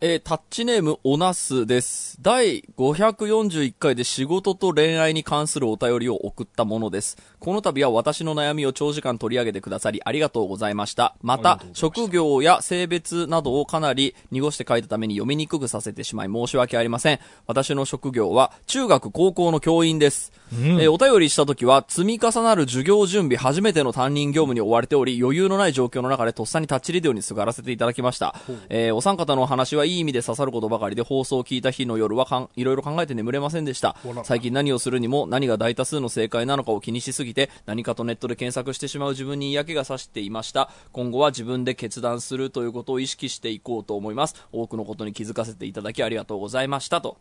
えータッチネーム、おなすです。第541回で仕事と恋愛に関するお便りを送ったものです。この度は私の悩みを長時間取り上げてくださりありがとうございました。また、職業や性別などをかなり濁して書いたために読みにくくさせてしまい申し訳ありません。私の職業は中学高校の教員です。えーお便りした時は積み重なる授業準備初めての担任業務に追われており余裕のない状況の中でとっさにタッチリデオにすがらせていただきました。えーお三方のお話はいい意味で刺さることばかりで放送を聞いた日の夜はかんいろいろ考えて眠れませんでした。最近何をするにも何が大多数の正解なのかを気にしすぎて何かとネットで検索してしまう自分に嫌気がさしていました。今後は自分で決断するということを意識していこうと思います。多くのことに気づかせていただきありがとうございましたと。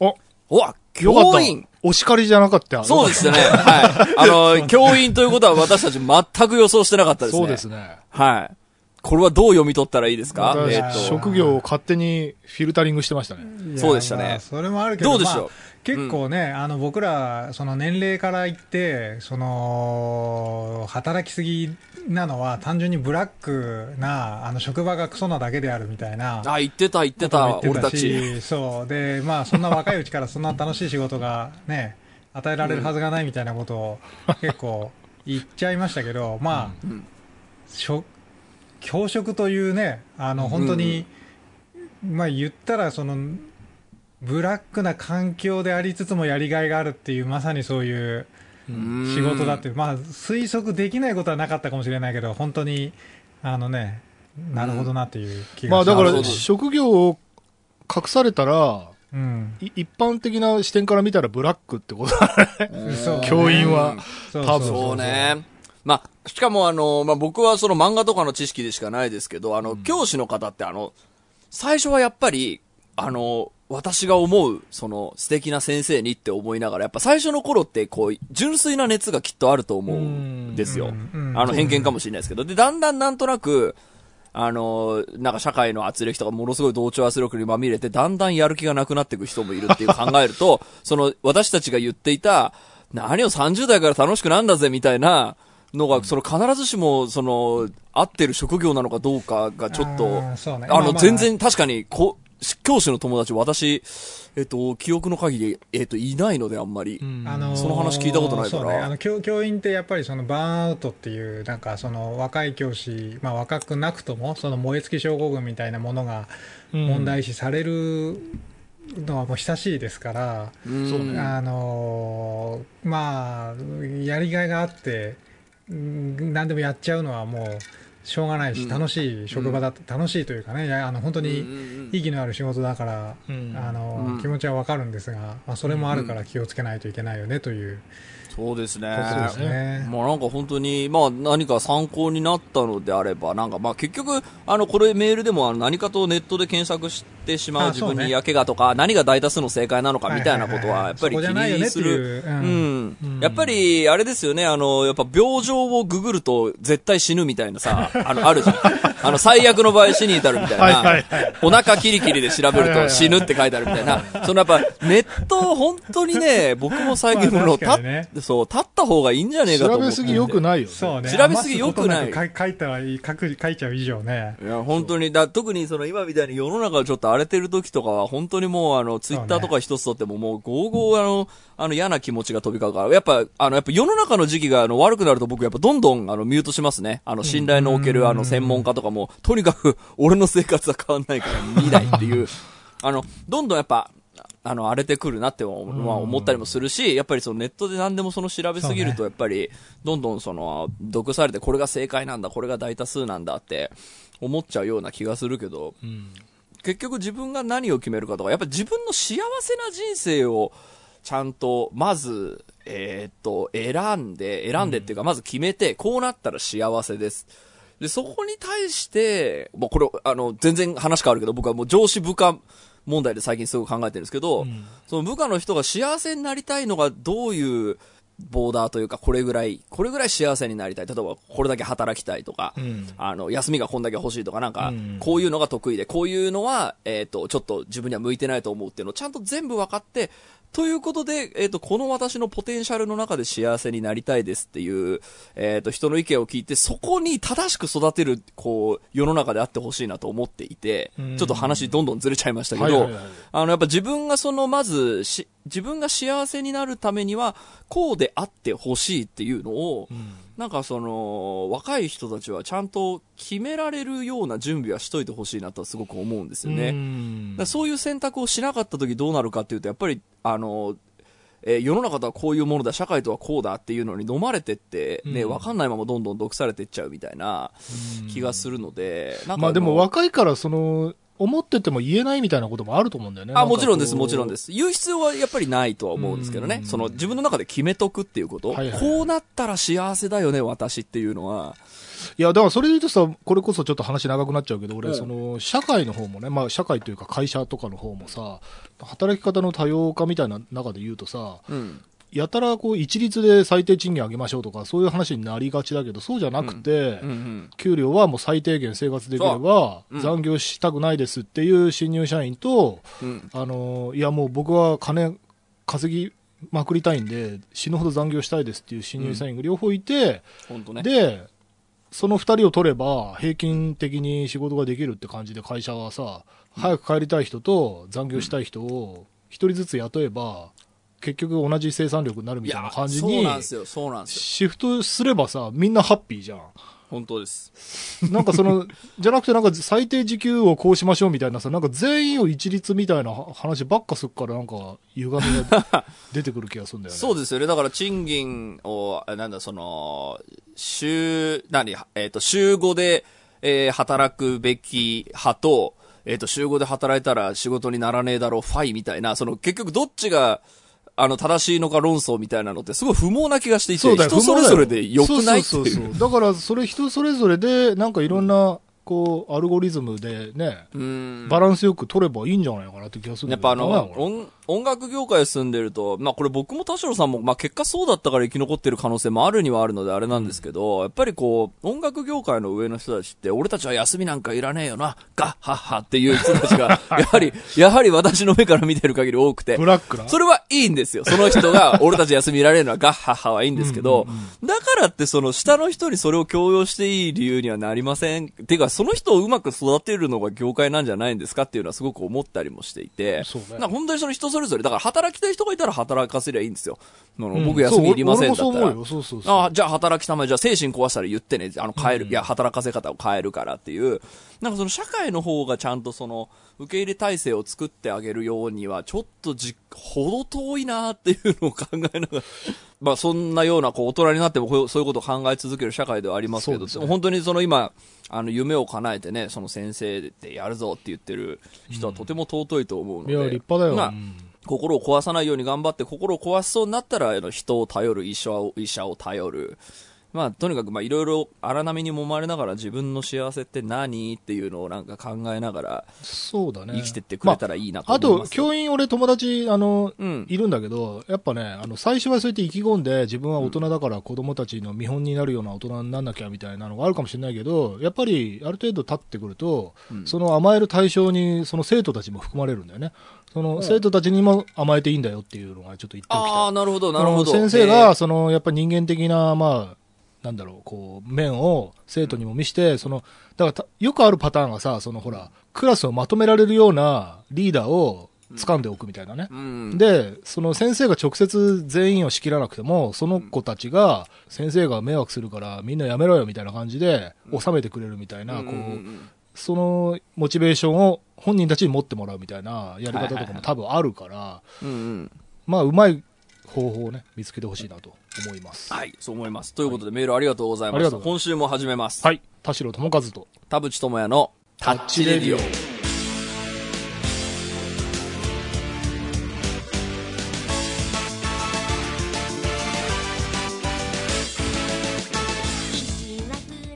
お、おわ、教員。お叱りじゃなかったよそうですね。はい。あの、教員ということは私たち全く予想してなかったですね。そうですね。はい。これはどう読み取ったらいいですか？私えっと。職業を勝手にフィルタリングしてましたね。そうでしたねまあそれもあるけど、どうでしょうまあ結構ね、あの僕ら、その年齢から言って、その働きすぎなのは、単純にブラックなあの職場がクソなだけであるみたいな。あ、言ってた、言ってた、ことも言俺たち。しそう。で、まあ、そんな若いうちからそんな楽しい仕事がね、与えられるはずがないみたいなことを結構言っちゃいましたけど、まあ、んしょ教職というね、あの、本当に、まあ言ったら、その、ブラックな環境でありつつもやりがいがあるっていう、まさにそういう仕事だって、まあ推測できないことはなかったかもしれないけど、本当に、あのね、なるほどなっていう気まあだからがしますなるほど職業を隠されたら、うん。い一般的な視点から見たらブラックってことだね。教員は。そう多分そうね。まあ、しかもあの、まあ、僕はその漫画とかの知識でしかないですけど、あの、教師の方ってあの、最初はやっぱり、あの、私が思う、その、素敵な先生にって思いながら、やっぱ最初の頃って、こう、純粋な熱がきっとあると思うんですよ。うん。う。ん。あの、偏見かもしれないですけど。で、だんだんなんとなく、あの、なんか社会の圧力とかものすごい同調圧力にまみれて、だんだんやる気がなくなっていく人もいるっていう考えると、その、私たちが言っていた、何を30代から楽しくなんだぜみたいなのが、その必ずしも、その、合ってる職業なのかどうかがちょっと、あの、全然確かに、こ教師の友達、私、えっと、記憶の限り、えっと、いないのであんまり。あのーその話聞いたことないから。そうね、あの教教員ってやっぱりそのバーンアウトっていう、なんかその若い教師、まあ、若くなくとも、その燃え尽き症候群みたいなものが問題視されるのはもう久しいですから、うん。そうね。あのーまあ、やりがいがあって、うん何でもやっちゃうのはもうしょうがないし、うん。楽しい職場だ、楽しいというかね、いやあの本当に意義のある仕事だから、うん。あのうん。気持ちはわかるんですが、まあ、それもあるから気をつけないといけないよねというそうですね。ことですね。まあなんか本当に、まあ何か参考になったのであれば、なんかまあ結局、あの、これメールでもあの何かとネットで検索してしまうあ自分に嫌気がとか、何が大多数の正解なのかみたいなことは、やっぱり気にする。う、ん。やっぱり、あれですよね、あの、やっぱ病状をググると絶対死ぬみたいなさ、あの、あるじゃん。あの、最悪の場合死に至るみたいな。はいはいお腹キリキリで調べると死ぬって書いてあるみたいな。そのやっぱ、ネット本当にね、僕も最近まあねたそう、立った方がいいんじゃねえかと思って。調べすぎ良くないよね。そうね。調べすぎ良くない書いたらいい書く書いちゃう以上ね。いや、本当に、だ、特にその今みたいに世の中がちょっと荒れてる時とかは、本当にもうあの、ツイッターとか一つとってももう、ゴーゴーあの、あの嫌な気持ちが飛び交うから、やっぱ、あの、やっぱ世の中の時期があの、悪くなると僕やっぱどんどんあの、ミュートしますね。あの、信頼のおけるあの、専門家とかも、とにかく、俺の生活は変わんないから見ないっていう、あの、どんどんやっぱ、あの、荒れてくるなって思,、まあ、思ったりもするし、やっぱりそのネットで何でもその調べすぎると、やっぱり、どんどんその、毒されてこれが正解なんだ、これが大多数なんだって思っちゃうような気がするけど、結局自分が何を決めるかとか、やっぱ自分の幸せな人生をちゃんと、まず、えーっと、選んで、選んでっていうか、まず決めて、こうなったら幸せです。で、そこに対して、もうこれ、あの、全然話変わるけど、僕はもう上司部下問題で最近すごく考えてるんですけど、その部下の人が幸せになりたいのがどういうボーダーというか、これぐらい、これぐらい幸せになりたい。例えば、これだけ働きたいとか、ん。あの、休みがこんだけ欲しいとか、なんかうん、こういうのが得意で、こういうのは、えっ、と、ちょっと自分には向いてないと思うっていうのをちゃんと全部分かって、ということで、えっ、と、この私のポテンシャルの中で幸せになりたいですっていう、えっ、と、人の意見を聞いて、そこに正しく育てる、こう、世の中であってほしいなと思っていて、うん。ちょっと話どんどんずれちゃいましたけど、あの、やっぱ自分がその、まず、し、自分が幸せになるためには、こうであってほしいってい。うのを、うんなんかその、若い人たちはちゃんと決められるような準備はしといてほしいなとはすごく思うんですよね。うそういう選択をしなかった時どうなるかっていうと、やっぱり、あの、えー世の中とはこういうものだ、社会とはこうだっていうのに飲まれてって、ね、うん。わかんないままどんどん毒されていっちゃうみたいな気がするので、まあでもの若いから、その、思ってても言えないみたいなこともあると思うんだよね。。あ、もちろんです、もちろんですす。言う必要はやっぱりないとは思うんですけどね。うんその自分の中で決めとくっていうこと。はいはいこうなったら幸せだよね、私っていうのは。いや、だからそれで言うとさ、これこそちょっと話長くなっちゃうけど、俺、うんその、社会の方もね、まあ社会というか会社とかの方もさ、働き方の多様化みたいな中で言うとさ、うん。やたらこう一律で最低賃金上げましょうとか、そういう話になりがちだけど、そうじゃなくて、うんうん。給料はもう最低限生活できれば、うん残業したくないですっていう新入社員と、うん。あのいやもう僕は金稼ぎまくりたいんで、死ぬほど残業したいですっていう新入社員が両方いて、ね。で、その二人を取れば、平均的に仕事ができるって感じで会社はさ、早く帰りたい人と残業したい人を一人ずつ雇えば、結局同じ生産力になるみたいな感じそうになんですよ、そうなんですよ。シフトすればさ、みんなハッピーじゃん。本当です。なんかその、じゃなくてなんか最低時給をこうしましょうみたいなさ、なんか全員を一律みたいな話ばっかすっからなんか歪みが 出てくる気がするんだよね。そうですよね。だから賃金を、あなんだ、その、週、何、えっ、と、週5で、えー働くべき派と、えっ、と、週5で働いたら仕事にならねえだろう、ファイみたいな、その、結局どっちが、あの、正しいのか論争みたいなのってすごい不毛な気がしていて、そうだよ人それぞれで良くないってそうそう。そうそう。だからそれ人それぞれで、なんかいろんな、こう、アルゴリズムでね、うん。バランスよく取ればいいんじゃないかなって気がするやっぱあの、音音楽業界住んでると、まあこれ僕も田代さんも、まあ結果そうだったから生き残ってる可能性もあるにはあるのであれなんですけど、やっぱりこう、音楽業界の上の人たちって、俺たちは休みなんかいらねえよな、ガッハッハっていう人たちが、やはり、やはり私の目から見てる限り多くてブ、ラックな？それはいいんですよ。その人が、俺たち休みいられるのはガッハッハはいいんですけど、だからってその下の人にそれを強要していい理由にはなりません。ていうか、その人をうまく育てるのが業界なんじゃないんですかっていうのはすごく思ったりもしていて、そうねな本当にその人それぞれ、だから働きたい人がいたら働かせりゃいいんですよ。あのうん僕休みいりませんだったらそうそう。そう。ああ、じゃあ働きたまえ、じゃあ精神壊したら言ってね、あの変える、いや、働かせ方を変えるからっていう、なんかその社会の方がちゃんとその、受け入れ体制を作ってあげるようには、ちょっとじ、ほど遠いなっていうのを考えながら、まあそんなような、こう、大人になってもこうそういうことを考え続ける社会ではありますけど、ね本当にその今、あの、夢を叶えてね、その先生でやるぞって言ってる人はとても尊いと思うので。いや、立派だよ。心を壊さないように頑張って、心を壊しそうになったら、あの人を頼る、医者を、医者を頼る。まあ、とにかく、まあ、いろいろ荒波に揉まれながら自分の幸せって何っていうのをなんか考えながらそうだね。生きてってくれたらいいなとあと、思いますよ。教員、俺友達、あの、うん。いるんだけど、やっぱね、あの、最初はそうやって意気込んで、自分は大人だから子供たちの見本になるような大人になんなきゃみたいなのがあるかもしれないけど、やっぱり、ある程度経ってくると、うんその甘える対象に、その生徒たちも含まれるんだよね。その生徒たちにも甘えていいんだよっていうのがちょっと言っておきたい。ああ、なるほど、なるほど。先生えが、その、やっぱ人間的な、まあ、なんだろう、こう、面を生徒にも見して、その、だからた、よくあるパターンがさ、そのほら、クラスをまとめられるようなリーダーを掴んでおくみたいなね。ーうん。で、その先生が直接全員を仕切らなくても、その子たちが、先生が迷惑するからみんなやめろよみたいな感じで、収めてくれるみたいな、こうそのモチベーションを本人たちに持ってもらうみたいなやり方とかも多分あるから。まあ、うまい方法をね、見つけてほしいなと思います。はい、そう思います。ということで、メールありがとうございました。ありがとうござい今週も始めます。はい。田代智和と。田淵智也のタッチレディオ。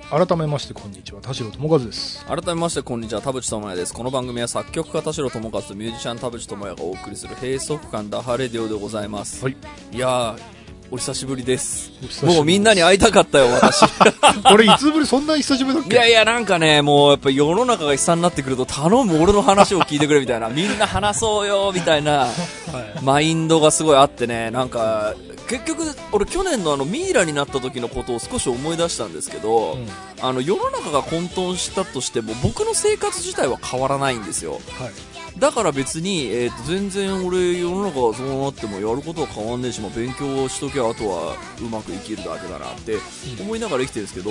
改めまして、こんにちは。田代智和です。改めましてこんにちは田淵智也ですこの番組は作曲家田代智和とミュージシャン田淵智也がお送りする閉塞感ダハレディオでございます、はい。いやーお久しぶりです。もうみんなに会いたかったよ、私。これいつぶりそんな久しぶりだっけ？いやいや、なんかね、もうやっぱ世の中が悲惨になってくると、頼む俺の話を聞いてくれみたいな、みんな話そうよ、みたいな、はい。マインドがすごいあってね、なんか、結局、俺去年のあのミイラになった時のことを少し思い出したんですけど、うん。あの世の中が混沌したとしても僕の生活自体は変わらないんですよ。はいだから別に、えーと全然俺世の中がそうなってもやることは変わんねえし、まあ、勉強しときゃあとはうまく生きるだけだなって思いながら生きてるんですけど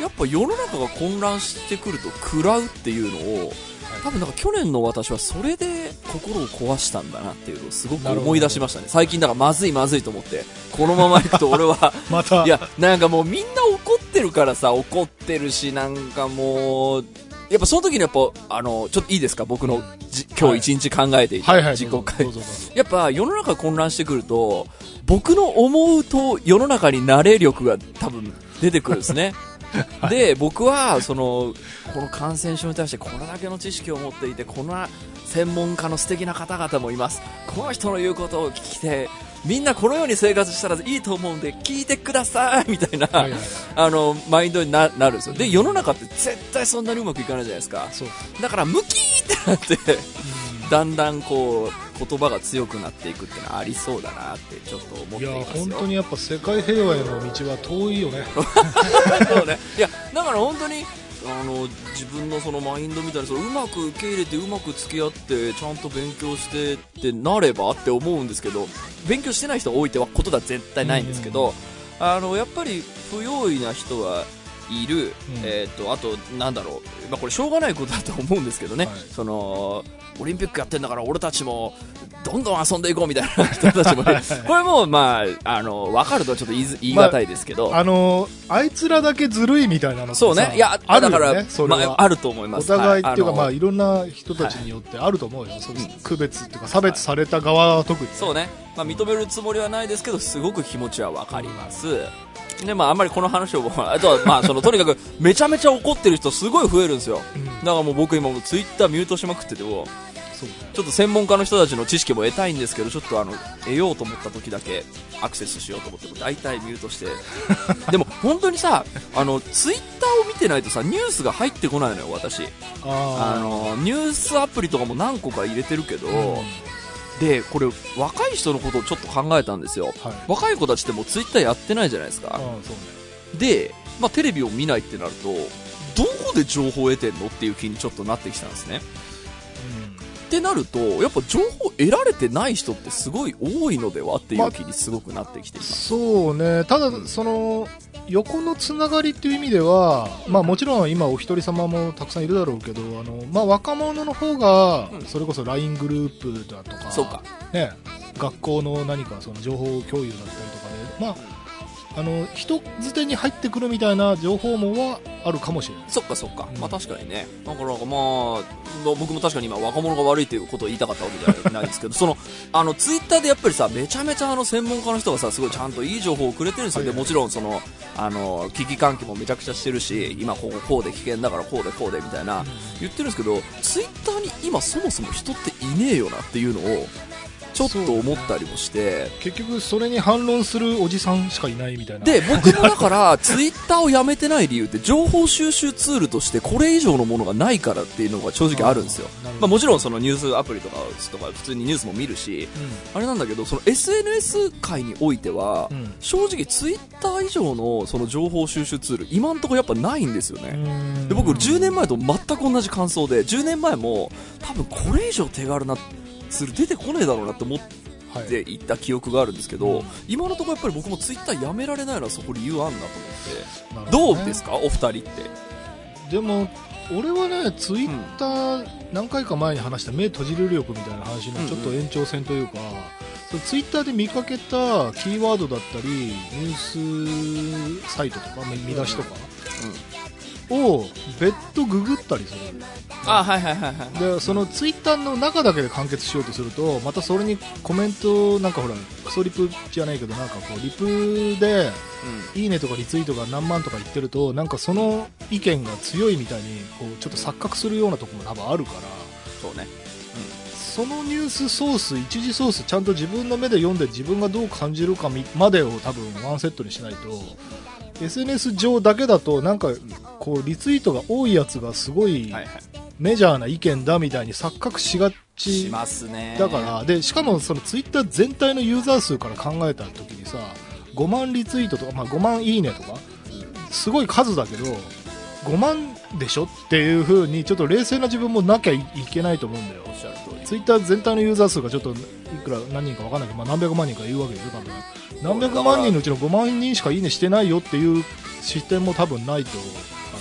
やっぱ世の中が混乱してくると食らうっていうのを多分なんか去年の私はそれで心を壊したんだなっていうのをすごく思い出しましたね。最近だからまずいまずいと思って。このままいくと俺はまた いや、なんかもうみんな怒ってるからさ、怒ってるし、なんかもう、やっぱその時にやっぱ、あの、ちょっといいですか？僕のじ今日一日考えていたはいはい自己どうぞ。回どうぞどうぞ。やっぱ世の中混乱してくると、僕の思うと世の中になれ力が多分出てくるんですね。で、僕は、その、この感染症に対してこれだけの知識を持っていて、こんな専門家の素敵な方々もいます。この人の言うことを聞いて、みんなこのように生活したらいいと思うんで聞いてくださいみたいな、はいはいはいあの、マインドにななるんですよ。で、世の中って絶対そんなにうまくいかないじゃないですか。だから、ムキーってなって、だんだんこう、言葉が強くなっていくっていうのはありそうだなってちょっと思っていますよ。本当にやっぱ世界平和への道は遠いよね そうね。いや、だから本当に、あの、自分のそのマインドみたいな、そのうまく受け入れて、うまく付き合って、ちゃんと勉強してってなればって思うんですけど、勉強してない人が多いってことは絶対ないんですけど、あの、やっぱり不用意な人はいる、うん。えっ、と、あと、なんだろう、まあ、これしょうがないことだと思うんですけどね、はい。その、オリンピックやってんだから俺たちもどんどん遊んでいこうみたいな人たちもこれもまあ、あの、わかるとはちょっと言いず言い難いですけど、あのあいつらだけずるいみたいなのそうね。いや、あるだから、まあ、あると思いまおす。互いっていうか、はまあ、のいろんな人たちによってあると思うよ、そう区別っていうか、差別された側は特に、そうね。まあ、認めるつもりはないですけど、すごく気持ちはわかります。で、まあ、あんまりこの話を、あとは、まあ、その、とにかく、めちゃめちゃ怒ってる人すごい増えるんですよ。うんだからもう僕今もうツイッターミュートしまくってても、ちょっと専門家の人たちの知識も得たいんですけど、ちょっとあの、得ようと思った時だけアクセスしようと思って、大体ミュートして。でも、本当にさ、あの、ツイッターを見てないとさ、ニュースが入ってこないのよ、私。ああの、ニュースアプリとかも何個か入れてるけど、ーうんで、これ、若い人のことをちょっと考えたんですよ。はい、若い子たちってもうツイッターやってないじゃないですか。で、まあ、テレビを見ないってなると、どこで情報を得てんのっていう気にちょっとなってきたんですね。ってなると、やっぱ情報得られてない人ってすごい多いのではっていう気にすごくなってきています。そうね、ただ、その横のつながりっていう意味では、まあ、もちろん今、お一人様もたくさんいるだろうけど、あのまあ、若者の方がうんそれこそ LINE グループだとか、そうか。ね、学校の何かその情報共有だったりとかで、まあ、あの人づてに入ってくるみたいな情報網はあるかもしれない。そっかそっか。うんまあ確かにね。だからまあ、まあ僕も確かに今若者が悪いということを言いたかったわけじゃないですけど、その、あの、ツイッターでやっぱりさ、めちゃめちゃあの、専門家の人がさ、すごいちゃんといい情報をくれてるんですよ。はいはいで、もちろんその、あの、危機関係もめちゃくちゃしてるし、今こここうで危険だからこうでこうでみたいな、言ってるんですけど、ツイッターに今そもそも人っていねえよなっていうのを、ちょっと思ったりもして、結局、それに反論するおじさんしかいないみたいな。で、僕もだから、ツイッターをやめてない理由って、情報収集ツールとしてこれ以上のものがないからっていうのが正直あるんですよ。まあもちろんそのニュースアプリとかとか普通にニュースも見るし、あれなんだけど、その SNS 界においてはう、ん正直ツイッター以上のその情報収集ツール、今んところやっぱないんですよね。うんで僕10年前と全く同じ感想で10年前も多分これ以上手軽なツール出てこねえだろうなって思ってはい。た記憶があるんですけど、うん。今のところやっぱり僕もツイッターやめられないのはそこ理由あんなと思って。なるほね。どうですか？お二人って。でも俺はねツイッター何回か前に話した目閉じれる力みたいな話のちょっと延長線というか、そのツイッターで見かけたキーワードだったりニュースサイトとか見見出しとかを別途ググったりするあはいはいはいはい。でそのツイッターの中だけで完結しようとするとまたそれにコメントなんかほらクソリプじゃないけどなんかこうリプでいいねとかリツイートが何万とか言ってるとなんかその意見が強いみたいにこうちょっと錯覚するようなところも多分あるから。そうね。そのニュースソース一次ソースちゃんと自分の目で読んで自分がどう感じるかみまでを多分ワンセットにしないと SNS 上だけだとなんかこうリツイートが多いやつがすごいはいはい。メジャーな意見だみたいに錯覚しがしちますね。だからでしかもそのツイッター全体のユーザー数から考えた時にさ5万リツイートとか、まあ、5万いいねとかすごい数だけど5万でしょ？っていうふうにちょっと冷静な自分もなきゃいけないと思うんだよ。ツイッター全体のユーザー数がちょっといくら何人か分からない。けど、まあ、何百万人か言うわけでしょ？多分。何百万人のうちの5万人しかいいねしてないよっていう視点も多分ないと思う。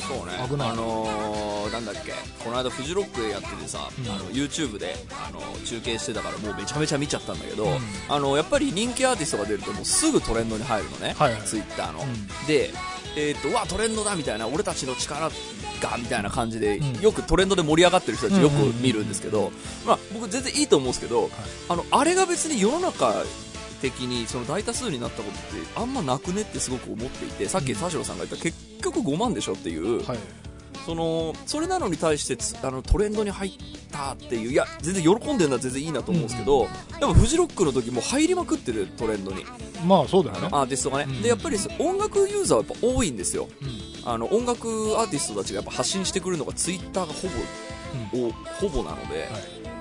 そうね。危ない、あのー、なんだっけ、この間フジロックでやっててさ、うん。あの、YouTube で、あの、中継してたからもうめちゃめちゃ見ちゃったんだけど、うん。あの、やっぱり人気アーティストが出るともうすぐトレンドに入るのね。はいはい。ツイッターの。うん。で、えっ、と、うわ、トレンドだみたいな、俺たちの力が、みたいな感じで、うん。よくトレンドで盛り上がってる人たちよく見るんですけど、まあ、僕全然いいと思うんですけど、あの、あれが別に世の中的に、その大多数になったことって、あんまなくねってすごく思っていて、さっき田代さんが言った、結局5万でしょっていう、はい。その、それなのに対してつあのトレンドに入ったっていう、いや、全然喜んでるのは全然いいなと思うんですけど、やっぱフジロックの時も入りまくってるトレンドに、まあそうだよね。アーティストがね。うん。で、やっぱり音楽ユーザーはやっぱ多いんですよ。うん。あの、音楽アーティストたちがやっぱ発信してくるのがツイッターがほぼ、おほぼなので、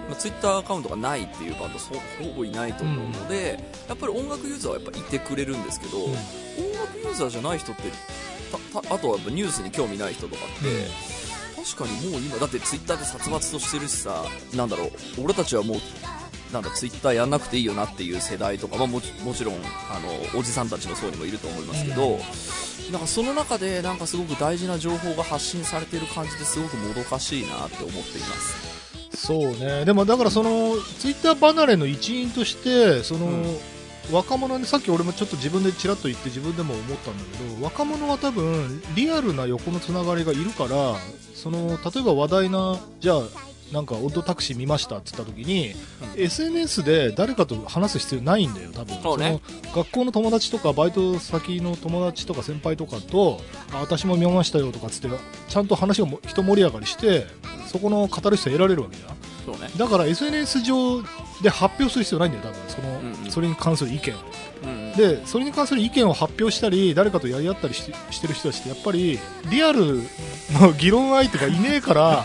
まあ、ツイッターアカウントがないっていうバンドそほぼいないと思うので、やっぱり音楽ユーザーはやっぱいてくれるんですけど、うん。音楽ユーザーじゃない人ってあとはやっぱニュースに興味ない人とかって、確かにもう今だってツイッターで殺伐としてるしさなんだろう俺たちはもうなんだツイッターやんなくていいよなっていう世代とか、まあ、もちもちろんあのおじさんたちの層にもいると思いますけど、なんかその中でなんかすごく大事な情報が発信されている感じですごくもどかしいなって思っています。そうね。でもだからそのツイッター離れの一因としてその、うん若者にさっき俺もちょっと自分でちらっと言って自分でも思ったんだけど若者は多分リアルな横のつながりがいるからその例えば話題なじゃあなんかオッドタクシー見ましたって言った時に、SNS で誰かと話す必要ないんだよ多分。そうね。の学校の友達とかバイト先の友達とか先輩とかとあ私も見ましたよとかつってちゃんと話がも一盛り上がりしてそこの語る人得られるわけじゃん。そうね。だから SNS 上で発表する必要ないんだよ、多分その、うんうんそれに関する意見を。うんうんで、それに関する意見を発表したり、誰かとやり合ったりししてる人たちって、やっぱりリアルの議論相手がいねえから、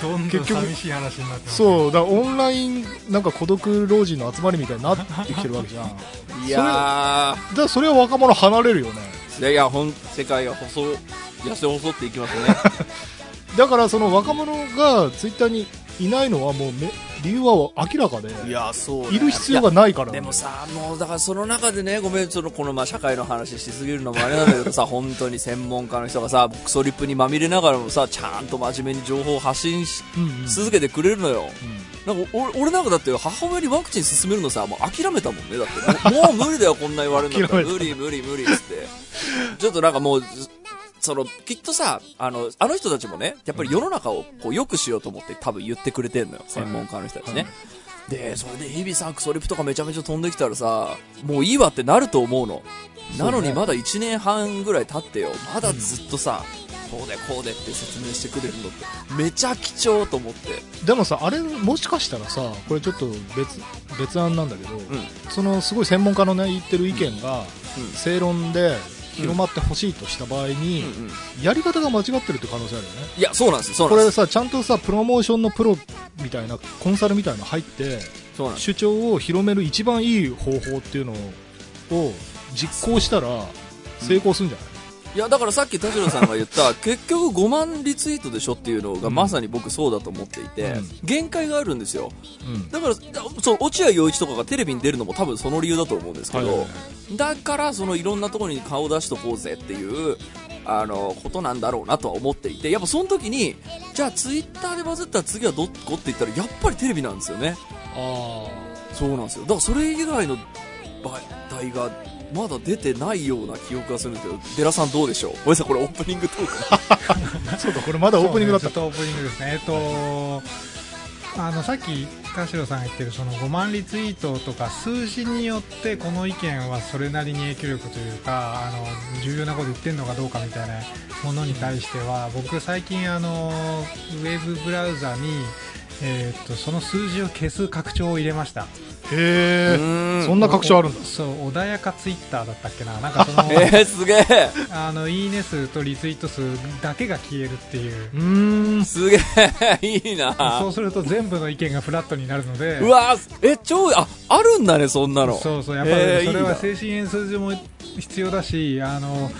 どんどん結局寂しい話になってますそう、だからオンライン、なんか孤独老人の集まりみたいになってきてるわけじゃん。いやらそれは若者離れるよね。ーいやいやほん世界が細痩せ細っていきますね だからその若者がツイッターにいないのはもうめ理由は明らかで、いやそういる必要がないからでもさ、もうだからその中でね、ごめん、そのこのまあ社会の話しすぎるのもあれなんだけどさ、本当に専門家の人がさ、クソリップにまみれながらもさ、ちゃんと真面目に情報を発信しうんうん続けてくれるのよ。うんなんか俺俺なんかだって母親にワクチン進めるのさ、もう諦めたもんね。だってもう無理だよ、こんな言われるんだったら。諦め無理無理無理っつって。ちょっとなんかもう、その、きっとさ、あの、あの人たちもね、やっぱり世の中をこう良くしようと思って多分言ってくれてんのよ。専門家の人たちね。で、それで日々さ、クソリップとかめちゃめちゃ飛んできたらさ、もういいわってなると思うの。なのにまだ1年半ぐらい経ってよ。まだずっとさ、こうでこうでって説明してくれるのって、めちゃ貴重と思って。でもさあれもしかしたらさこれちょっと別別案なんだけど、うん。そのすごい専門家のね言ってる意見がうん正論で広まってほしいとした場合に、うんうん。やり方が間違ってるって可能性あるよね。いや、そうなんですこれさちゃんとさプロモーションのプロみたいなコンサルみたいなの入って。主張を広める一番いい方法っていうのを実行したら成功するんじゃない、いや、だからさっき田代さんが言った、結局5万リツイートでしょっていうのがまさに僕そうだと思っていて、うん限界があるんですよ。うんだから、だそう、落合陽一とかがテレビに出るのも多分その理由だと思うんですけど、はいはいはだからそのいろんなところに顔を出しとこうぜっていう、あの、ことなんだろうなとは思っていて、やっぱその時に、じゃあツイッターでバズったら次はどこって言ったら、やっぱりテレビなんですよね。あそうなんですよ。だからそれ以外の媒体がまだ出てないような記憶がするんですけど、デラさんどうでしょう？ごめんなさい、これオープニングトーク。あ そうかこれまだオープニングだった、ねずっとオープニングですね。えっとあのさっき田代さんが言ってるその5万リツイートとか数字によってこの意見はそれなりに影響力というかあの重要なこと言ってるのかどうかみたいなものに対しては僕最近あのウェブブラウザにえーっとその数字を消す拡張を入れました。へえうん。そんな拡張あるんだ。そう穏やかツイッターだったっけな。なんかその えー、すげえ。あのいいね数とリツイート数だけが消えるっていう。うーん。すげえ。いいな。そうすると全部の意見がフラットになるので。うわえ超ああるんだねそんなの。そうそうやっぱりえーそれは精神演数字も必要だしあの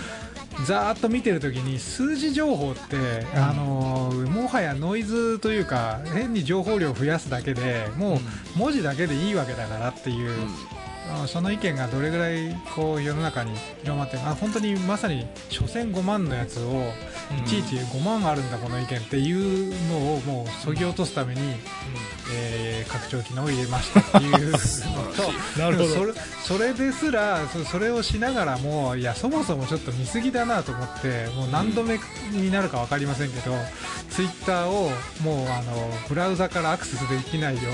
ざーっと見てるときに数字情報って、あのもはやノイズというか変に情報量を増やすだけでもう文字だけでいいわけだからっていう、あその意見がどれぐらいこう世の中に広まってあ本当にまさに所詮5万のやつをいちいち5万あるんだこの意見っていうのをもうそぎ落とすために、えー拡張機能を入れましたっていう。の となるほど。それそれですらそそれをしながらもいやそもそもちょっと見過ぎだなと思ってもう何度目になるか分かりませんけど、ツイッターをもうあのブラウザからアクセスできないよう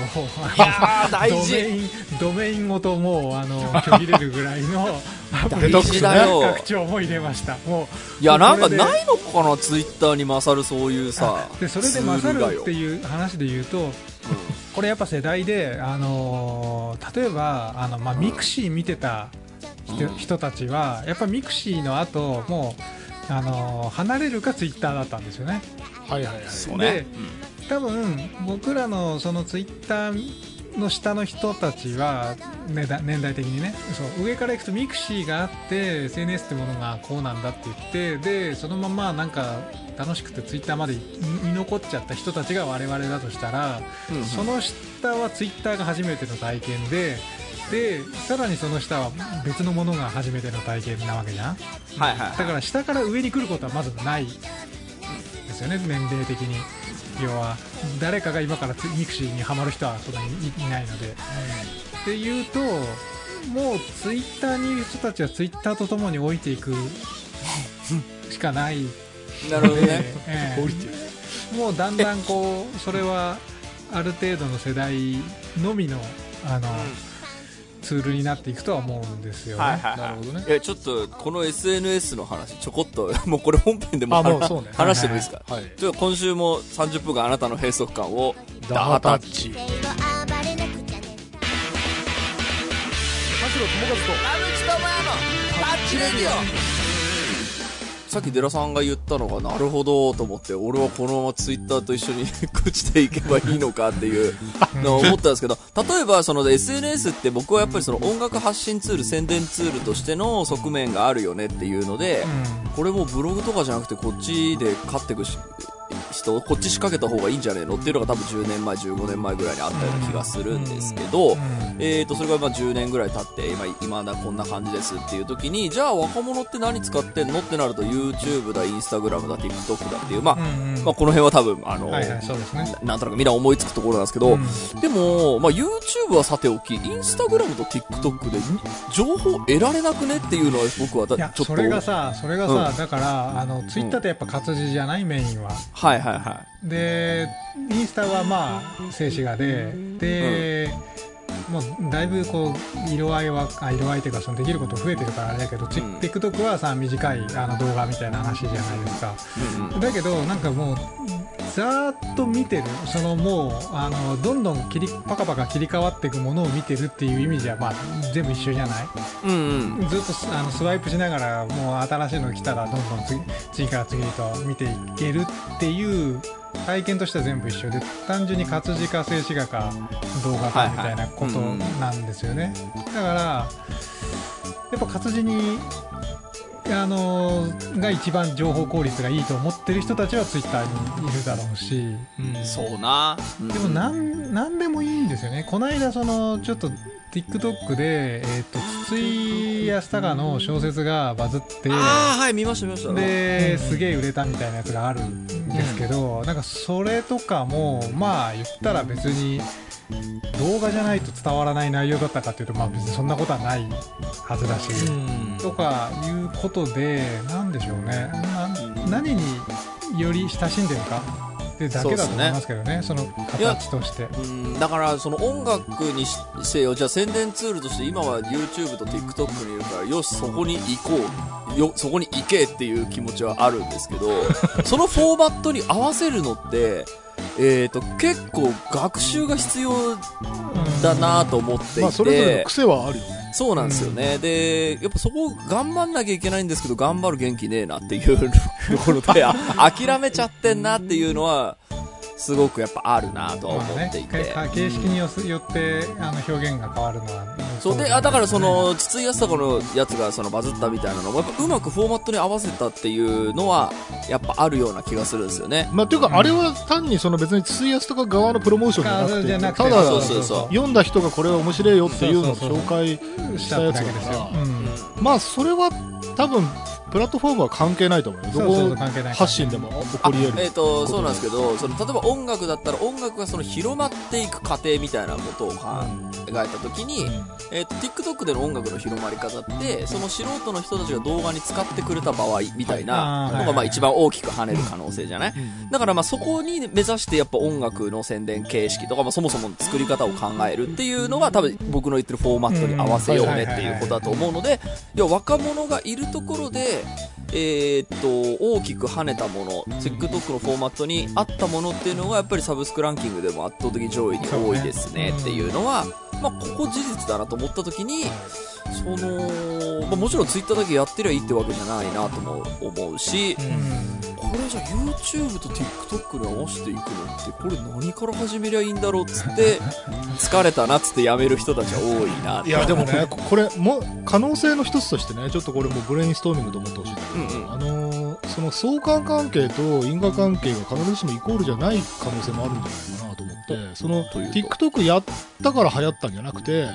ドメインドメインごともうあの拒否れるぐらいの大事だよ拡張も入れました。もういやなんかないのかなツイッターに勝るそういうさでそれで勝るってういう話で言うとこれやっぱ世代で、あのー例えばあの、まあ、ミクシー見てた人,、うん。人たちはやっぱミクシーの後もう、あのー離れるかツイッターだったんですよね。はいはいはい。そうね。多分僕らのそのツイッターの下の人たちは年代年代的にね。そう。上からいくとミクシーがあって SNS ってものがこうなんだって言ってでそのままなんか楽しくてツイッターまで居残っちゃった人たちが我々だとしたら、うんうん。その下はツイッターが初めての体験ででさらにその下は別のものが初めての体験なわけじゃん。はいはい。だから下から上に来ることはまずないですよね年齢的に要は誰かが今からツミクシーにはまる人はそんなにいいないので。っていうともうツイッターにいる人たちはツイッターとともに置いていくしかない。なるほどね。ええ。降りてる。もうだんだんこうそれはある程度の世代のみのあの、ツールになっていくとは思うんですよね。はいはいはい。なるほどね。えちょっとこの SNS の話ちょこっともうこれ本編でもあもね。話してもいいですか、はいちょっと今週も30分間あなたの閉塞感をダハタッチ。暴れなくちゃね田代友和とさっきデラさんが言ったのがなるほどと思って俺はこのままツイッターと一緒に朽ちていけばいいのかっていう のを思ったんですけど例えばその SNS って僕はやっぱりその音楽発信ツール宣伝ツールとしての側面があるよねっていうので、これもブログとかじゃなくてこっちで勝っていくし人こっち仕掛けた方がいいんじゃねえのっていうのが多分10年前15年前ぐらいにあったような気がするんですけど、えー、とそれがまあ10年ぐらい経って今今だこんな感じですっていう時にじゃあ若者って何使ってんのってなると YouTube だ Instagram だ TikTok だっていうまあ、うんうん。まあ、この辺は多分あの、はいはい、そうですね。ななんとなくみんな思いつくところなんですけど、うん。でも、まあ、YouTube はさておき、インスタグラムと TikTok で情報得られなくねっていうのは僕はだちょっと。それがさ、それがさ、うん。だから、あの、ツイッターってやっぱ活字じゃない、メインは。はいはいはで、インスタはまあ、静止画で、で、もうだいぶこう色合いはあ色合いっていうかそのできること増えてるからあれだけど、うん TikTok はさ短いあの動画みたいな話じゃないですかい。うんうんだけどなんかもうざーっと見てる。そのもうあのどんどん切りパカパカ切り替わっていくものを見てるっていう意味じゃまあ全部一緒じゃない？うんうん。ずっとスあのスワイプしながらもう新しいの来たらどんどん次次から次へと見ていけるっていう体験としては全部一緒で単純に活字か静止画か動画かみたいなことはいはいうんなんですよね、だからやっぱ活字にあのが一番情報効率がいいと思ってる人たちはツイッターにいるだろうし、そうな。でもなんなんでもいいんですよね。この間そのちょっと TikTok でえっ、と筒井康隆の小説がバズってああ、はい、見ました見ました。ですげえ売れたみたいなやつがあるんですけど、なんかそれとかもまあ言ったら別に動画じゃないと伝わらない内容だったかっていうとまあ別にそんなことはないはずだし。うん。とかいうことで、なんでしょうね、な何により親しんでるかってだけだと思いますけどね、その形として。うん。だからその音楽にしせよじゃあ宣伝ツールとして今は YouTube と TikTok にいるからよしそこに行こう。よそこに行けっていう気持ちはあるんですけど そのフォーマットに合わせるのってえっ、と、結構学習が必要だなと思っていて、まあ、それぞれの癖はあるよね。そうなんですよね。で、やっぱそこ頑張んなきゃいけないんですけど、頑張る元気ねえなっていうところで、あ諦めちゃってんなっていうのは、すごくやっぱあるなとは思まあっていて。ね、か形式によすよってあの表現が変わるのはそう。で、あ、だからその、筒井康隆のやつがそのバズったみたいなのも、やっぱうまくフォーマットに合わせたっていうのは、やっぱあるような気がするんですよね。まあ、というか、あれは単にその別に筒井康とか側のプロモーションじゃなくて、ただ、そうそうそう。読んだ人がこれは面白いよっていうのを紹介ししたたやつだだけですよか、うん。ら、まあ、それは多分、プラットフォームは関係ないと思うどこ関係ない。発信でも起こり得る。えっ、と、そうなんですけど、その、例えば音楽だったら音楽がその広まっていく過程みたいなことを考えたときに、えっ、と、TikTok での音楽の広まり方って、その素人の人たちが動画に使ってくれた場合みたいなのが、まあ一番大きく跳ねる可能性じゃない？だからまあそこに目指してやっぱ音楽の宣伝形式とか、まあそもそも作り方を考えるっていうのが多分僕の言ってるフォーマットに合わせようねっていうことだと思うので、いや若者がいるところで、えーっと、大きく跳ねたもの、TikTok のフォーマットに合ったものっていうのがやっぱりサブスクランキングでも圧倒的上位に多いですねっていうのは、まあここ事実だなと思った時に、その、まあ、もちろん Twitter だけやってりゃいいってわけじゃないなとも思うし、これじゃあ YouTube と TikTok に合わせていくのってこれ何から始めりゃいいんだろうっつって 疲れたなっつってやめる人たちは多いないや、でもね、ここれも、可能性の一つとしてね、ちょっとこれもブレインストーミングと思ってほしいんだけど、うんうん。あのーその相関関係と因果関係が必ずしもイコールじゃない可能性もあるんじゃないかなとその TikTok やったから流行ったんじゃなくて、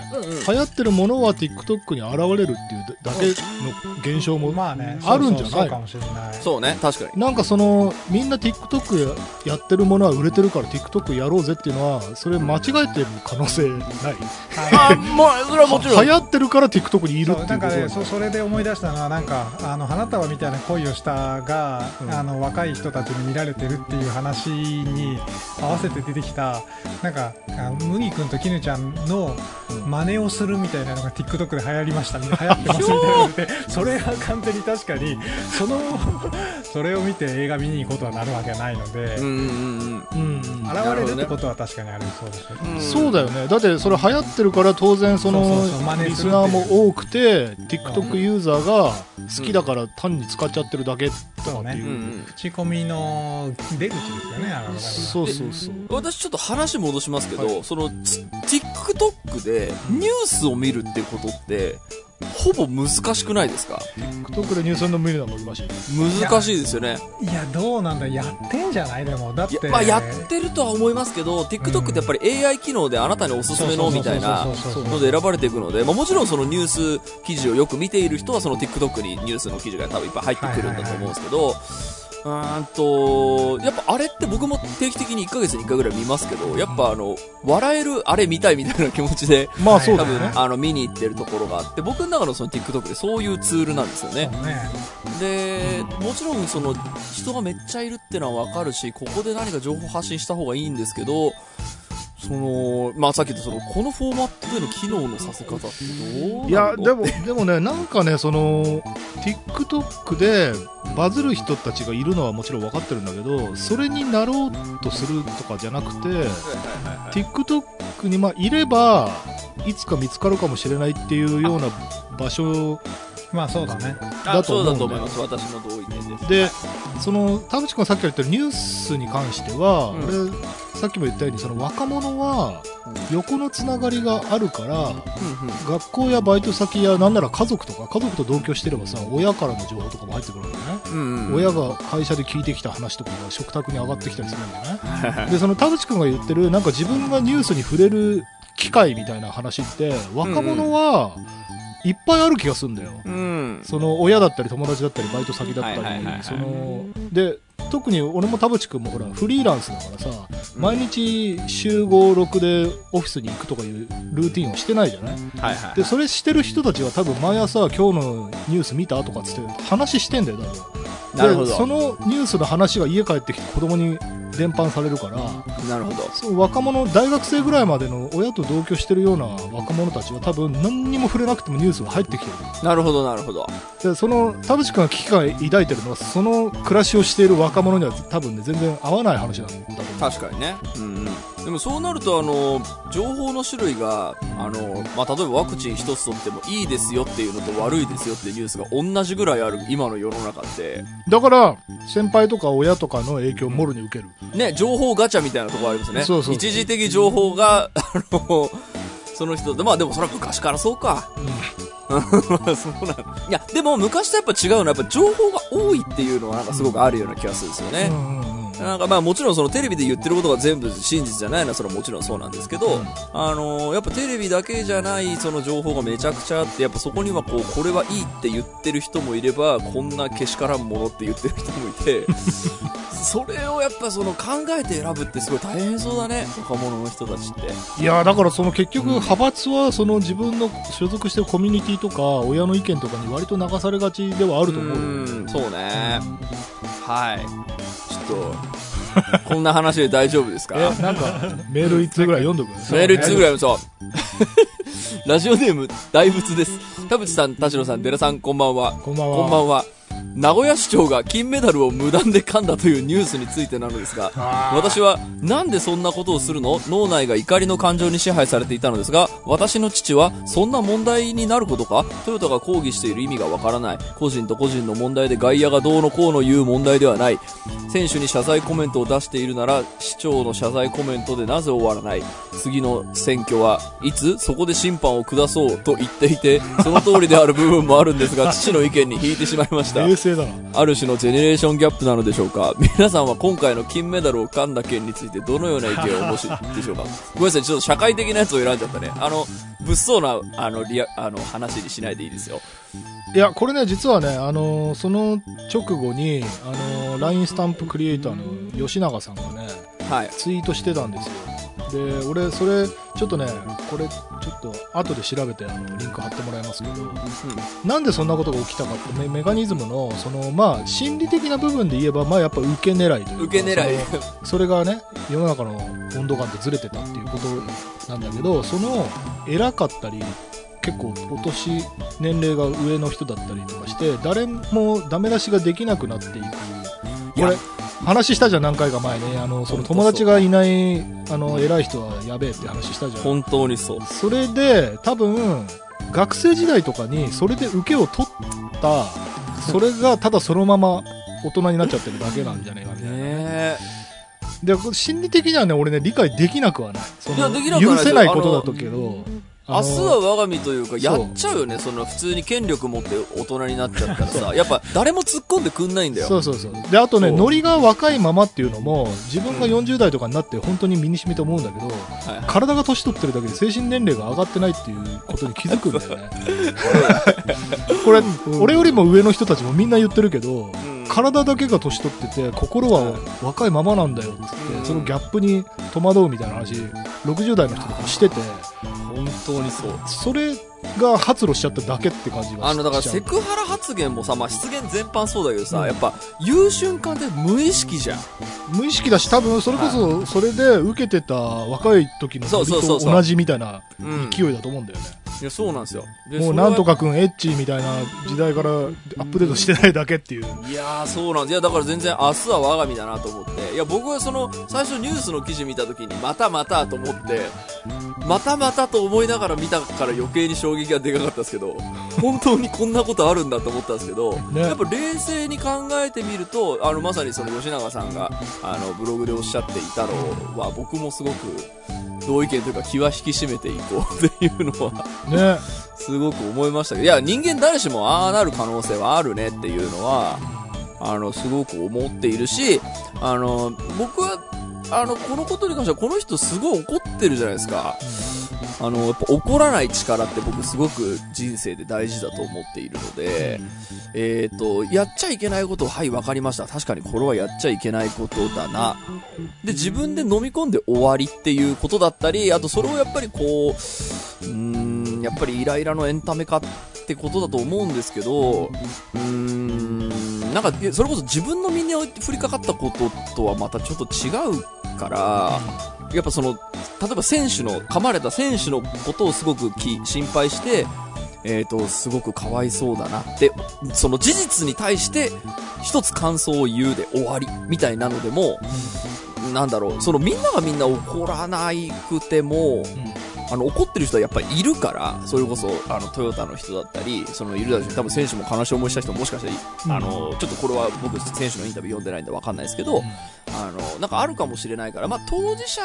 流行ってるものは TikTok に現れるっていうだけの現象も、まあねあるんじゃない？かもしれない。そうね確かに。なんかそのみんな TikTok ややってるものは売れてるから TikTok やろうぜっていうのはそれ間違えてる可能性ない。あもうそれはもちろん。流行ってるから TikTok にいるっていうことそうなんかねだ。そそれで思い出したのはなんかあの花束みたいな恋をしたが、うんあの若い人たちに見られてるっていう話に合わせて出てきたなんかあ麦君と絹ちゃんの真似をするみたいなのが TikTok で流行りましたみたいな流行ってますみたいなのでそれは完全に確かにそのそれを見て映画見に行くことはなるわけはないので、うん現れるってことは確かにありそうですよね。うん。そうだよね。だってそれ流行ってるから当然そのリスナーも多くて TikTok ユーザーが好きだから単に使っちゃってるだけとかっていう。うんうん。口コミの出口ですよね、あれは。そうそうそう。私ちょっと話戻しますけど、そのつ TikTok でニュースを見るってことってほぼ難しくないですか？TikTok でニュースの見るのは難しい難しいですよね。いや、どうなんだ、やってんじゃないでも、だって。いや,、まあ、やってるとは思いますけど TikTok ってやっぱり AI 機能であなたにおすすめのみたいなので選ばれていくので、まあ、もちろんそのニュース記事をよく見ている人はその TikTok にニュースの記事が多分いっぱい入ってくるんだと思うんですけど、うーんと、やっぱあれって僕も定期的に1ヶ月に1回ぐらい見ますけど、やっぱあの、笑えるあれ見たいみたいな気持ちで、まあそう多分あの見に行ってるところがあって、僕の中のその TikTok でそういうツールなんですよね。で、もちろんその人がめっちゃいるってのはわかるし、ここで何か情報発信した方がいいんですけど、その、まあさっき言ったその、このフォーマットでの機能のさせ方ってどういやでもでもねなんかねその TikTok でバズる人たちがいるのはもちろん分かってるんだけどそれになろうとするとかじゃなくて TikTok にまあいればいつか見つかるかもしれないっていうような場所まあそうだね。あそうだだと思うんだよと思います。私も同意見です。でその田淵君がさっき言ったニュースに関しては、うん。俺さっきも言ったようにその若者は横のつながりがあるから、うんうん学校やバイト先やなんなら家族とか家族と同居してればさ親からの情報とかも入ってくるわけね、うんうん親が会社で聞いてきた話とかが食卓に上がってきたりするんだよね。でその田淵君が言ってるなんか自分がニュースに触れる機会みたいな話って若者はいっぱいある気がするんだよ、うん。その親だったり友達だったりバイト先だったり、はいはいはいはいそので特に俺も田淵君もほらフリーランスだからさ、毎日週5、6でオフィスに行くとかいうルーティンをしてないじゃない？はいはい。でそれしてる人たちは多分毎朝今日のニュース見たとかっつって話してんだよ多分なるほど。でそのニュースの話が家帰ってきて子供に伝播されるからなるほど。そう若者大学生ぐらいまでの親と同居してるような若者たちは多分何にも触れなくてもニュースが入ってきてるなるほど、なるほど。でその田淵君が危機感を抱いてるのはその暮らしをしている若者には多分ね、全然合わない話なんだと思う。確かにね。うんうん。でもそうなると、あの、情報の種類が、あの、まあ、例えばワクチン一つ取ってもいいですよっていうのと悪いですよっていうニュースが同じぐらいある今の世の中って、だから、先輩とか親とかの影響をもろに受ける。ね、情報ガチャみたいなところありますね。そうそうそう一時的情報が、あの、その人で、まあでもそれは昔からそうか。まあ そうなんいや、でも昔とやっぱ違うのは、やっぱ情報が多いっていうのはなんかすごくあるような気がするんですよね。うんうんうんなんかまあもちろんそのテレビで言ってることが全部真実じゃないのはそれはもちろんそうなんですけど、うんあのーやっぱテレビだけじゃないその情報がめちゃくちゃあって、やっぱそこにはこう、これはいいって言ってる人もいれば、こんなけしからんものって言ってる人もいて、それをやっぱその考えて選ぶってすごい大変そうだね、若者の人たちって。いやだからその結局派閥はその自分の所属してるコミュニティとか親の意見とかに割と流されがちではあると思うよん、そうね。はい。と、こんな話で大丈夫ですか？えなんかメール1通ぐらい読んどくメール1通ぐらいそう。ラジオネーム、大仏です。田淵さん、田代さん、寺さん、こんばんは。こんばんはこんばんは。名古屋市長が金メダルを無断で噛んだというニュースについてなのですが、私はなんでそんなことをするの？脳内が怒りの感情に支配されていたのですが、私の父はそんな問題になることか？トヨタが抗議している意味がわからない。個人と個人の問題で外野がどうのこうの言う問題ではない。選手に謝罪コメントを出しているなら、市長の謝罪コメントでなぜ終わらない？次の選挙はいつ？そこで審判を下そうと言っていて、その通りである部分もあるんですが、父の意見に引いてしまいました。冷静だなある種のジェネレーションギャップなのでしょうか皆さんは今回の金メダルを噛んだ件についてどのような意見をお持ちでしょうかごめんなさい、ちょっと社会的なやつを選んじゃったね。あの、物騒な、あの、リア、あの、話にしないでいいですよ。いやこれね実はねあのーその直後にあのー LINE スタンプクリエイターの吉永さんがねはい。ツイートしてたんですよで俺それちょっとねこれちょっと後で調べてあのリンク貼ってもらいますけど。なんでそんなことが起きたかってメメカニズムのそのまあ心理的な部分で言えばまあやっぱ受け狙いというか受け狙い。それがね世の中の温度感とずれてたっていうことなんだけどその偉かったり結構お年年齢が上の人だったりとかして誰もダメ出しができなくなっていく。これ話したじゃん何回か前ねあのその友達がいないあの偉い人はやべえって話したじゃん。本当にそう。それで多分学生時代とかにそれで受けを取ったそれが ただそのまま大人になっちゃってるだけなんじゃねえかみたいな。ねで心理的にはね俺ね理解できなくはない。いやできなくはない許せないことだとけど明日は我が身というか、やっちゃうよね。その普通に権力持って大人になっちゃったらさ、やっぱ誰も突っ込んでくんないんだよ。そうそうそうであとねノリが若いままっていうのも自分が40代とかになって本当に身に染みて思うんだけどはい。はい体が年取ってるだけで精神年齢が上がってないっていうことに気づくんだよね。これ、俺よりも上の人たちもみんな言ってるけど、うん。体だけが年取ってて心は若いままなんだよっつって、うん。そのギャップに戸惑うみたいな話60代の人とかしてて本当にそう。それが発露しちゃっただけって感じがあの、だからセクハラ発言もさ、まあ、失言全般そうだけどさ、うんやっぱ、言う瞬間って無意識じゃん。無意識だし多分それこそそれで受けてた若い時のそうそうそうそうと同じみたいなうん。勢いだと思うんだよね、いや、そうなんですよ。でもうなんとかくんエッチみたいな時代からアップデートしてないだけっていういやー、そうなんです。いや、だから全然明日は我が身だなと思って。いや、僕はその、最初ニュースの記事見た時に、またまたと思って、またまたと思いながら見たから余計に衝撃がでかかったんですけど、本当にこんなことあるんだと思ったんですけど、ねやっぱ冷静に考えてみると、あの、まさにその吉永さんが、あの、ブログでおっしゃっていたのは、僕もすごく、同意見というか気は引き締めていこうっていうのは、ね。すごく思いましたけど、いや、人間誰しもああなる可能性はあるねっていうのは、あの、すごく思っているし、あの、僕は、あの、このことに関しては、この人すごい怒ってるじゃないですか。あの、やっぱ怒らない力って僕すごく人生で大事だと思っているので、えっ、と、やっちゃいけないことを、はい、わかりました。確かにこれはやっちゃいけないことだな。で、自分で飲み込んで終わりっていうことだったり、あとそれをやっぱりこう、うーん、やっぱりイライラのエンタメ化ってことだと思うんですけど、うーん、なんか、それこそ自分の身に降りかかったこととはまたちょっと違うから、やっぱその、例えば選手の、噛まれた選手のことをすごくき心配して、えっ、と、すごくかわいそうだなって、その事実に対して、一つ感想を言うで終わり、みたいなのでも、なんだろう、そのみんながみんな怒らなくても、あの、怒ってる人はやっぱりいるから、それこそ、あの、トヨタの人だったり、その、いるだろうし、多分選手も悲しい思いした人ももしかしたら、あの、ちょっとこれは僕、選手のインタビュー読んでないんでわかんないですけど、あの、なんかあるかもしれないから、まあ、当事者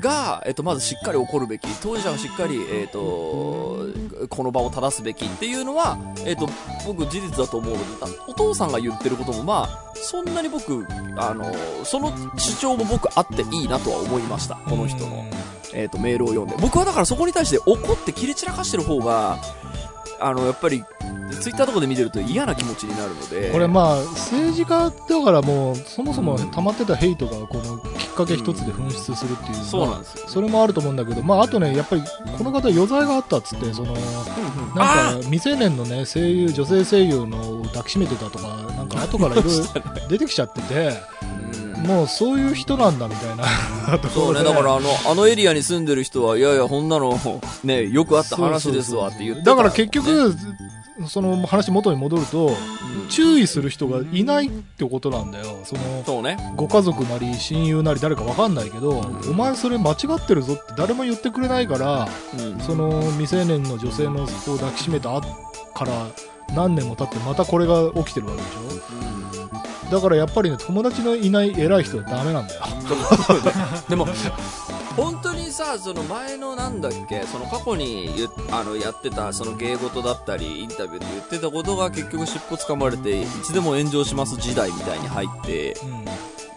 が、えっと、まずしっかり怒るべき、当事者がしっかり、えっと、この場を正すべきっていうのは、えっと、僕事実だと思うので、お父さんが言ってることも、まあ、そんなに僕、あの、その主張も僕あっていいなとは思いました、この人の。えっ、と、メールを読んで。僕はだからそこに対して怒って切れ散らかしてる方が、あの、やっぱり、ツイッターとかで見てると嫌な気持ちになるので。これまあ政治家だからもうそもそも溜まってたヘイトがこのきっかけ一つで噴出するっていう、そうなんですよ。それもあると思うんだけど、まあ、あとね、やっぱりこの方、余罪があったっつって、そのなんか未成年の、ね、声優、女性声優のを抱きしめてたとか、なんか後からいろいろ出てきちゃってて、うんもうそういう人なんだみたいな。とこ そうね、だからあの、あのエリアに住んでる人は、いやいや、こんなの、ね、よくあった話ですわって言ってた。だから結局、その話元に戻ると、うん。注意する人がいないってことなんだよ。そのそうね。ご家族なり親友なり誰かわかんないけど、お前それ間違ってるぞって誰も言ってくれないから、うん。その未成年の女性の子を抱きしめたから何年も経ってまたこれが起きてるわけでしょだからやっぱりね友達のいない偉い人はダメなんだよ。でも、本当にさ、その前のなんだっけ、その過去に言っあのやってた、その芸事だったり、インタビューで言ってたことが結局尻尾つかまれて、いつでも炎上します時代みたいに入って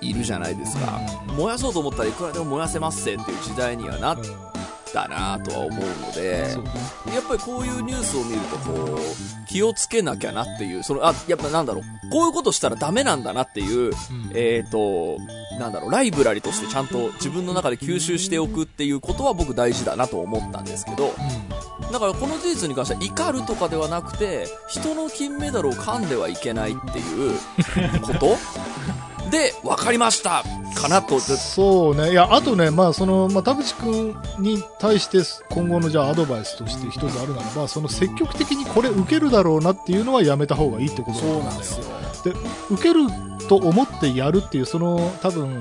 いるじゃないですか。燃やそうと思ったらいくらでも燃やせますせっていう時代にはなっうんたなとは思うので、やっぱりこういうニュースを見るとこう、気をつけなきゃなっていう、その、あ、やっぱなんだろう、こういうことしたらダメなんだなっていう、うん。えーと、なんだろう、ライブラリとしてちゃんと自分の中で吸収しておくっていうことは僕大事だなと思ったんですけど、だからこの事実に関しては怒るとかではなくて、人の金メダルを噛んではいけないっていうこと？で、分かりましたかなと、ずそうね。いやあとねまあそのまあ田淵君に対して今後のじゃあアドバイスとして一つあるならばその積極的にこれ受けるだろうなっていうのはやめた方がいいってことなんだよ。で受けると思ってやるっていうその多分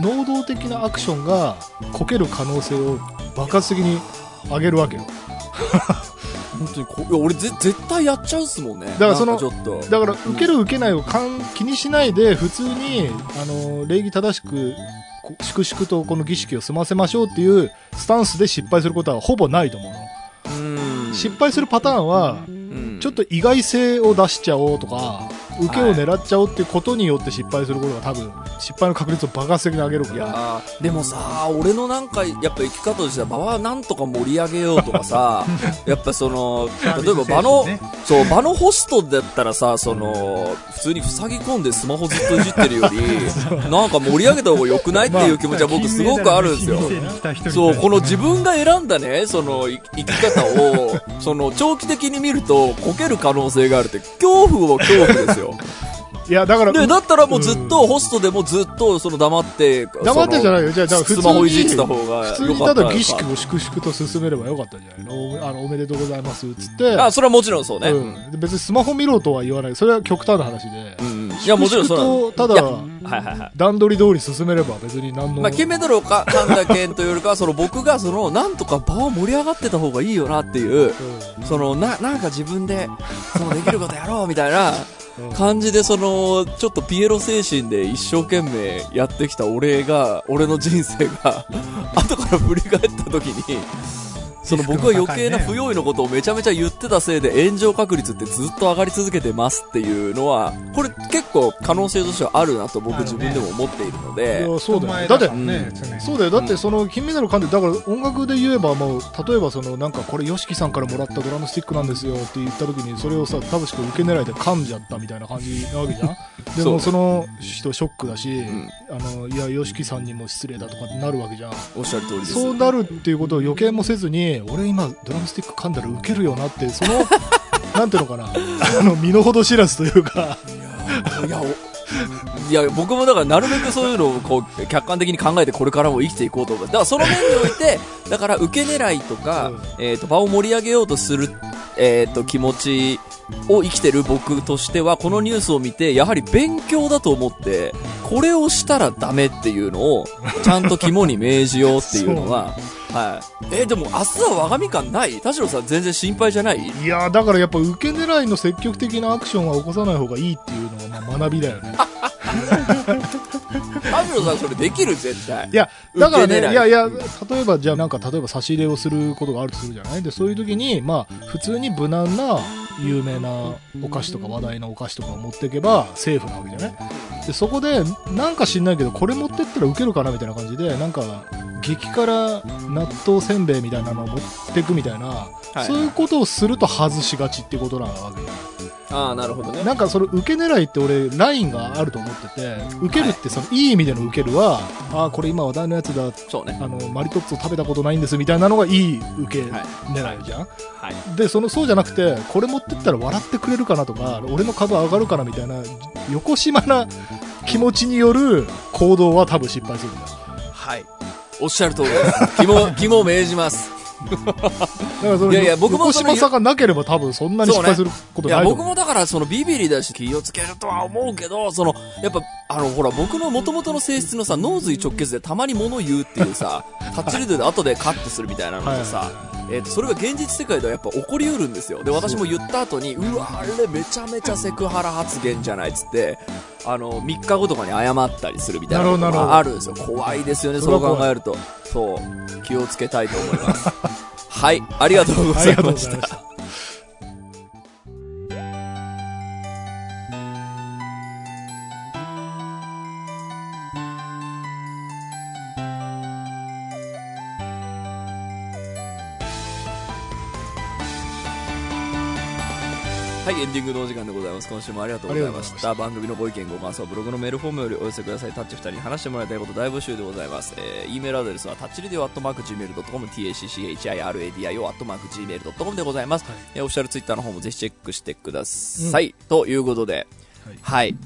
能動的なアクションがこける可能性を爆発的に上げるわけよ本当にこ、いや俺ぜ絶対やっちゃうっすもんね。からそのちょっと。だから受ける受けないをかん気にしないで普通にあの礼儀正しくこ粛々とこの儀式を済ませましょうっていうスタンスで失敗することはほぼないと思うの、うん。失敗するパターンはうんちょっと意外性を出しちゃおうとか受けを狙っちゃおうっていうことによって失敗することが多分失敗の確率を爆発的に上げるかいらでもさ、俺のなんか、やっぱ生き方としては、場はなんとか盛り上げようとかさ、やっぱその、例えば場の、ね。そう、場のホストだったらさ、その、普通に塞ぎ込んでスマホずっといじってるより、なんか盛り上げた方が良くないっていう気持ちは僕すごくあるんですよ。そう、この自分が選んだね、そのい生き方を、その長期的に見ると、こける可能性があるって、恐怖を恐怖ですよ。いやだからで、だったらもうずっと、ホストでもずっと、その黙って、黙ってじゃないよ。じゃあじゃあ普通にスマホいじってた方が普通にただ儀式を粛々と進めればよかったんじゃないの。おあのおめでとうございますっつって。あ、それはもちろんそうね。うん、で別にスマホ見ろとは言わない。それは極端な話で、うん。いや、もちろんそうただいやはいはいはい。段取り通り進めれば別に何の、まあ、金メダルをかだ件というよりかは、その僕が、その、なんとか場を盛り上がってた方がいいよなっていう、うん。その、な、なんか自分で、その、できることやろうみたいなうん感じで、その、ちょっとピエロ精神で一生懸命やってきた俺が、俺の人生が、後から振り返った時に、その僕は余計な不用意のことをめちゃめちゃ言ってたせいで炎上確率ってずっと上がり続けてますっていうのは、これ結構可能性としてはあるなと僕自分でも思っているのいで、やそうだよだってうんそうだよだってその金メダル噛んでだから音楽で言えばもう例えばそのなんかこれ YOSHIKI さんからもらったドラムスティックなんですよって言った時にそれをさ田淵君受け狙いで噛んじゃったみたいな感じなわけじゃん。でもその人ショックだし、ん。あのいや YOSHIKI さんにも失礼だとかってなるわけじゃん。おっしゃる通りです。そうなるっていうことを予見もせずに俺今ドラムスティック噛んだら受けるよなってその なんていうのかなあの身の程知らずというかいや、おいや、僕もだからなるべくそういうのをこう、客観的に考えてこれからも生きていこうと思います。だからその面において、だから受け狙いとか、うんえっ、と、場を盛り上げようとする、えーっと、気持ちを生きてる僕としては、このニュースを見て、やはり勉強だと思って、これをしたらダメっていうのを、ちゃんと肝に銘じようっていうのは、はい。えーでも明日は我が身感ない？田代さん全然心配じゃない？いやーだからやっぱ受け狙いの積極的なアクションは起こさない方がいいっていうのがまあ学びだよね。田代さんそれできる？絶対。い。や、だからね、いやいや、例えばじゃあなんか、例えば差し入れをすることがあるとするじゃない？で、そういう時に、まあ、普通に無難な、有名なお菓子とか話題のお菓子とかを持っていけば、セーフなわけじゃない？で、そこで、なんか知んないけど、これ持ってったらウケるかなみたいな感じで、なんか、激辛納豆せんべいみたいなのを持っていくみたいな、はい。そういうことをすると外しがちってことなわけ。よああ、なるほどね。なんかそれ受け狙いって俺ラインがあると思ってて受けるってそのいい意味での受けるはああこれ今話題のやつだそうね。あのマリトッツォ食べたことないんですみたいなのがいい受けはい狙いじゃん、はい。でそのそうじゃなくてこれ持ってったら笑ってくれるかなとか俺の株上がるかなみたいな横島な気持ちによる行動は多分失敗するんだよはい。おっしゃる通りです。肝、肝を銘じます。だからそのいやいや僕も横その島さがなければ多分そんなに失敗することいや、ないと思う。僕もだから、そのビビリだし気をつけるとは思うけど、その、やっぱ、あの、ほら、僕の元々の性質のさ、脳髄直結でたまに物言うっていうさ、タッチリードで後でカットするみたいなのでさ、はいえっ、と、それが現実世界ではやっぱ起こりうるんですよ。で、私も言った後に、うわ、あれめちゃめちゃセクハラ発言じゃないっつって、あの、3日後とかに謝ったりするみたいなことなるほどなるほどがあるんですよ。怖いですよね、そう考えると。そう。気をつけたいと思います。はい、ありがとうございました。ンディングのお時間でございます。今週もありがとうございまし。た番組のご意見、ご感想、ブログのメールフォームよりお寄せください。タッチ2人に話してもらいたいこと大募集でございます。えー、E メールアドレスはタッチリディオアットマーク Gmail.com、tacchiradio アットマーク Gmail.com でございます。はいえーオフィシャルツイッターの方もぜひチェックしてください。ということで、はいはい。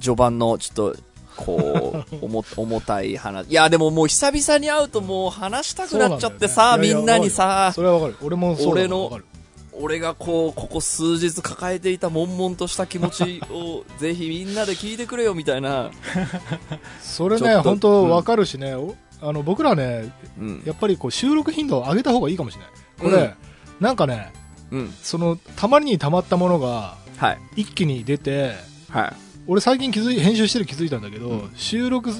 序盤のちょっと、こう、重重たい話。いや、でももう久々に会うともう話したくなっちゃってさ、みんなにさ、それはわかる俺も俺のわかる俺がこう、ここ数日抱えていた悶々とした気持ちを、ぜひみんなで聞いてくれよみたいな。それね本当うんわかるしね、おあの僕らねうん。やっぱりこう収録頻度を上げた方がいいかもしれないこれ、うんなんかねうん。そのたまりにたまったものがはい。一気に出てはい。俺最近気づい編集してて気づいたんだけど、うん収録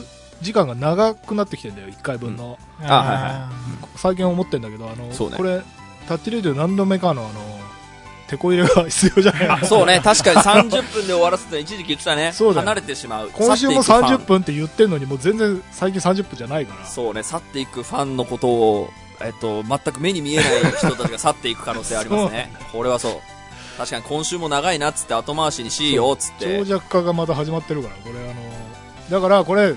時間が長くなってきてんだよ1回分の、あはいは最近思ってんだけどあのねこれタッチレディオ何度目かのあの手こ入れが必要じゃないあ、そうね。確かに30分で終わらせて一時期言ってたね。そう離れてしまう。今週も去っていくファン30分って言ってんのにもう全然最近30分じゃないからそうね。去っていくファンのことを、えっと、全く目に見えない人たちが去っていく可能性ありますね。これはそう。確かに今週も長いなっつって後回しにしようっつって。長尺化がまた始まってるからこれあのだからこれ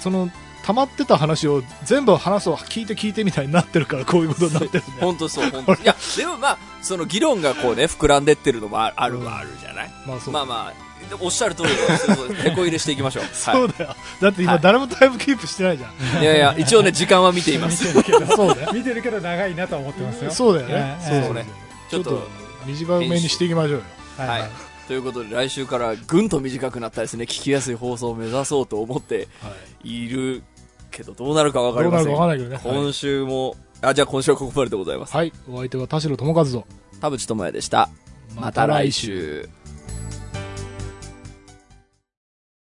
その溜まってた話を全部話そう聞いて聞いてみたいになってるからこういうことになってるんだよ本当そう、本当。いや、でもまあ、その議論がこうね、膨らんでってるのもああるはあるじゃない、まあそう。まあまあ、おっしゃる通りで、そうそう手こ入れしていきましょう。そうだよ。だってはい。今誰もタイムキープしてないじゃん、い。いやいや、一応ね、時間は見ています。見てるけどそうだよ。見てるけど長いなとは思ってますよ。そうだよね。ええ。そうそうね。ちょっと短めにしていきましょうよ。はいはい。ということで、来週からぐんと短くなったですね、聞きやすい放送を目指そうと思ってはい。いるけど、どうなるかわかりません。どうなるかわかんないけどね今週も、あ、じゃあ今週はここまででございます。はいお相手は田代智和と田淵智也でした。また来週。